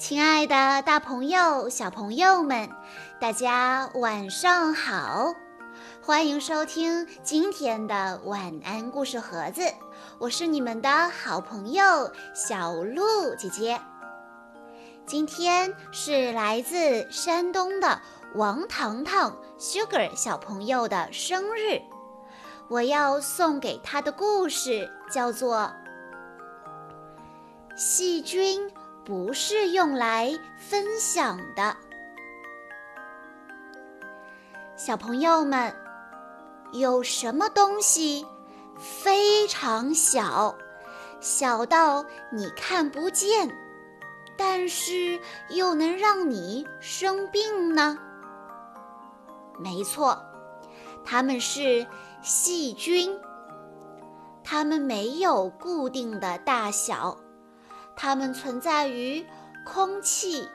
亲爱的，大朋友、小朋友们，大家晚上好！欢迎收听今天的晚安故事盒子，我是你们的好朋友小鹿姐姐。今天是来自山东的王糖糖 Sugar 小朋友的生日，我要送给他的故事叫做《细菌》。不是用来分享的，小朋友们，有什么东西非常小，小到你看不见，但是又能让你生病呢？没错，它们是细菌，它们没有固定的大小。它们存在于空气、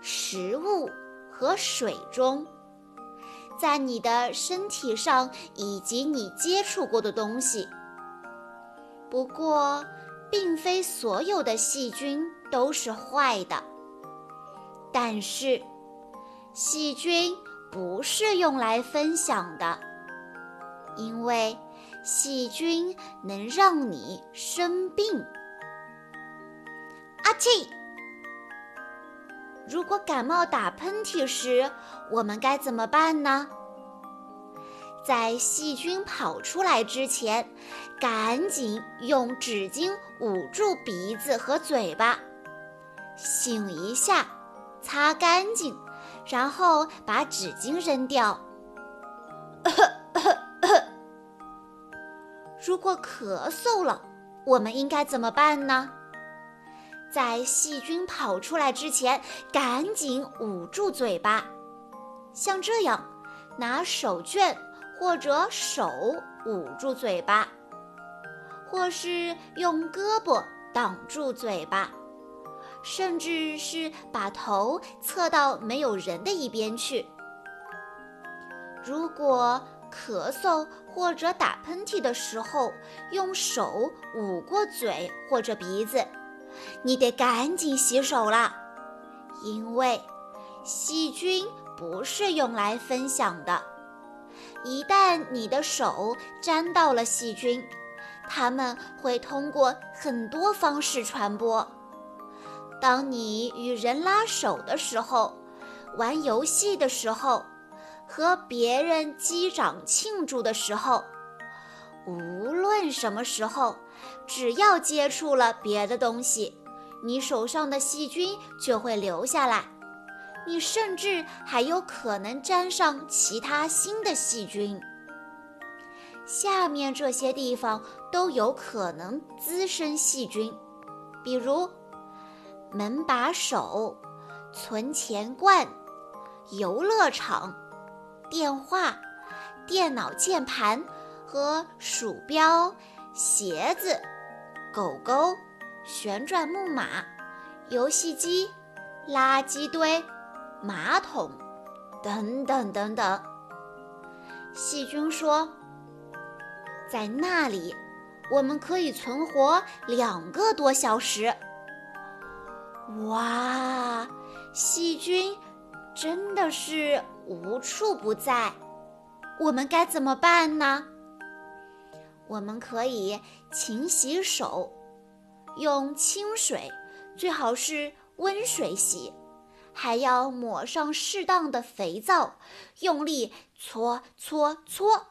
食物和水中，在你的身体上以及你接触过的东西。不过，并非所有的细菌都是坏的。但是，细菌不是用来分享的，因为细菌能让你生病。气！如果感冒打喷嚏时，我们该怎么办呢？在细菌跑出来之前，赶紧用纸巾捂住鼻子和嘴巴，擤一下，擦干净，然后把纸巾扔掉。如果咳嗽了，我们应该怎么办呢？在细菌跑出来之前，赶紧捂住嘴巴，像这样，拿手绢或者手捂住嘴巴，或是用胳膊挡住嘴巴，甚至是把头侧到没有人的一边去。如果咳嗽或者打喷嚏的时候，用手捂过嘴或者鼻子。你得赶紧洗手了，因为细菌不是用来分享的。一旦你的手沾到了细菌，它们会通过很多方式传播。当你与人拉手的时候，玩游戏的时候，和别人击掌庆祝的时候，无论什么时候。只要接触了别的东西，你手上的细菌就会留下来。你甚至还有可能沾上其他新的细菌。下面这些地方都有可能滋生细菌，比如门把手、存钱罐、游乐场、电话、电脑键盘和鼠标。鞋子、狗狗、旋转木马、游戏机、垃圾堆、马桶，等等等等。细菌说：“在那里，我们可以存活两个多小时。”哇，细菌真的是无处不在，我们该怎么办呢？我们可以勤洗手，用清水，最好是温水洗，还要抹上适当的肥皂，用力搓搓搓。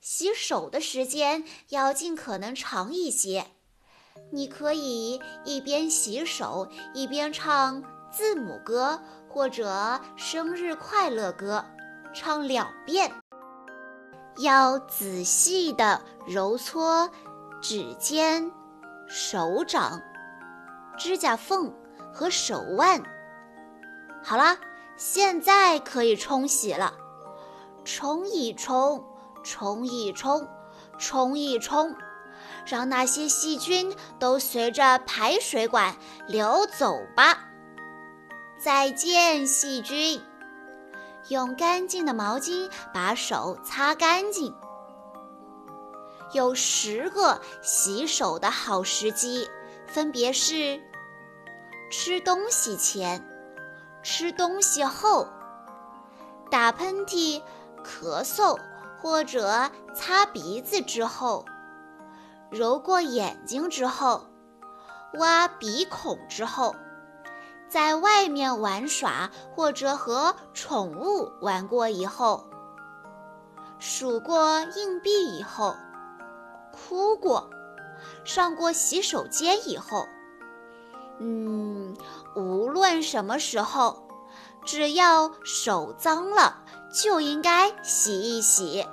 洗手的时间要尽可能长一些。你可以一边洗手一边唱字母歌或者生日快乐歌，唱两遍。要仔细地揉搓指尖、手掌、指甲缝和手腕。好啦，现在可以冲洗了。冲一冲，冲一冲，冲一冲，让那些细菌都随着排水管流走吧。再见，细菌。用干净的毛巾把手擦干净。有十个洗手的好时机，分别是吃东西前、吃东西后、打喷嚏、咳嗽或者擦鼻子之后、揉过眼睛之后、挖鼻孔之后。在外面玩耍，或者和宠物玩过以后，数过硬币以后，哭过，上过洗手间以后，嗯，无论什么时候，只要手脏了，就应该洗一洗。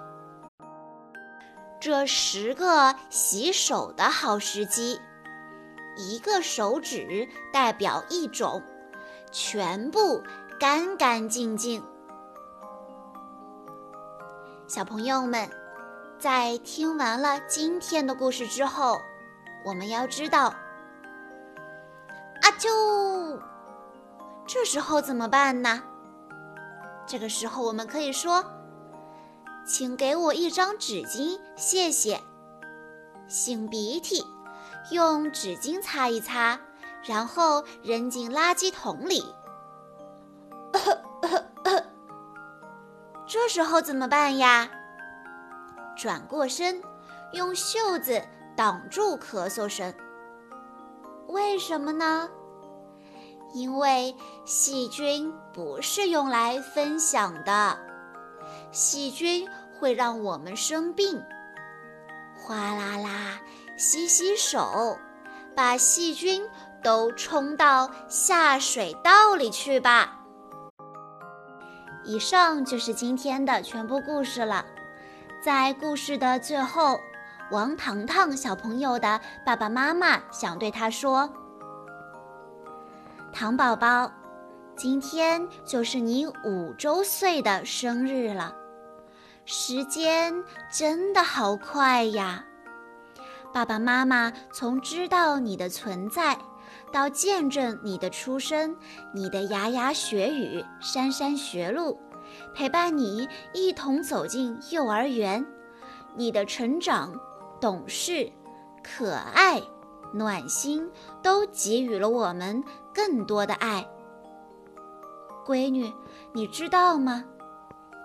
这十个洗手的好时机。一个手指代表一种，全部干干净净。小朋友们，在听完了今天的故事之后，我们要知道，啊啾，这时候怎么办呢？这个时候我们可以说：“请给我一张纸巾，谢谢。”擤鼻涕。用纸巾擦一擦，然后扔进垃圾桶里。这时候怎么办呀？转过身，用袖子挡住咳嗽声。为什么呢？因为细菌不是用来分享的，细菌会让我们生病。哗啦啦。洗洗手，把细菌都冲到下水道里去吧。以上就是今天的全部故事了。在故事的最后，王糖糖小朋友的爸爸妈妈想对他说：“糖宝宝，今天就是你五周岁的生日了，时间真的好快呀！”爸爸妈妈从知道你的存在，到见证你的出生，你的牙牙学语、觗觗学路，陪伴你一同走进幼儿园，你的成长、懂事、可爱、暖心，都给予了我们更多的爱。闺女，你知道吗？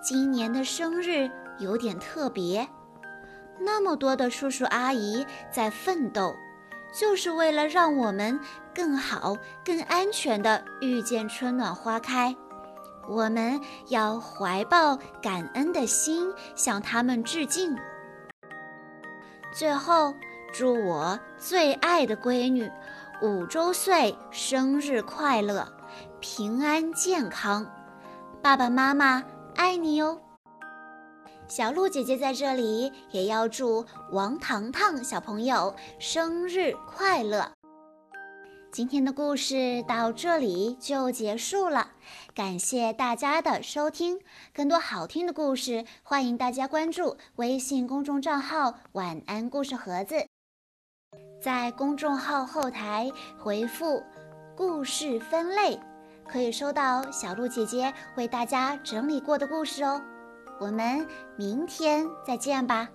今年的生日有点特别。那么多的叔叔阿姨在奋斗，就是为了让我们更好、更安全地遇见春暖花开。我们要怀抱感恩的心，向他们致敬。最后，祝我最爱的闺女五周岁生日快乐，平安健康！爸爸妈妈爱你哦。小鹿姐姐在这里也要祝王糖糖小朋友生日快乐。今天的故事到这里就结束了，感谢大家的收听。更多好听的故事，欢迎大家关注微信公众账号“晚安故事盒子”。在公众号后台回复“故事分类”，可以收到小鹿姐姐为大家整理过的故事哦。我们明天再见吧。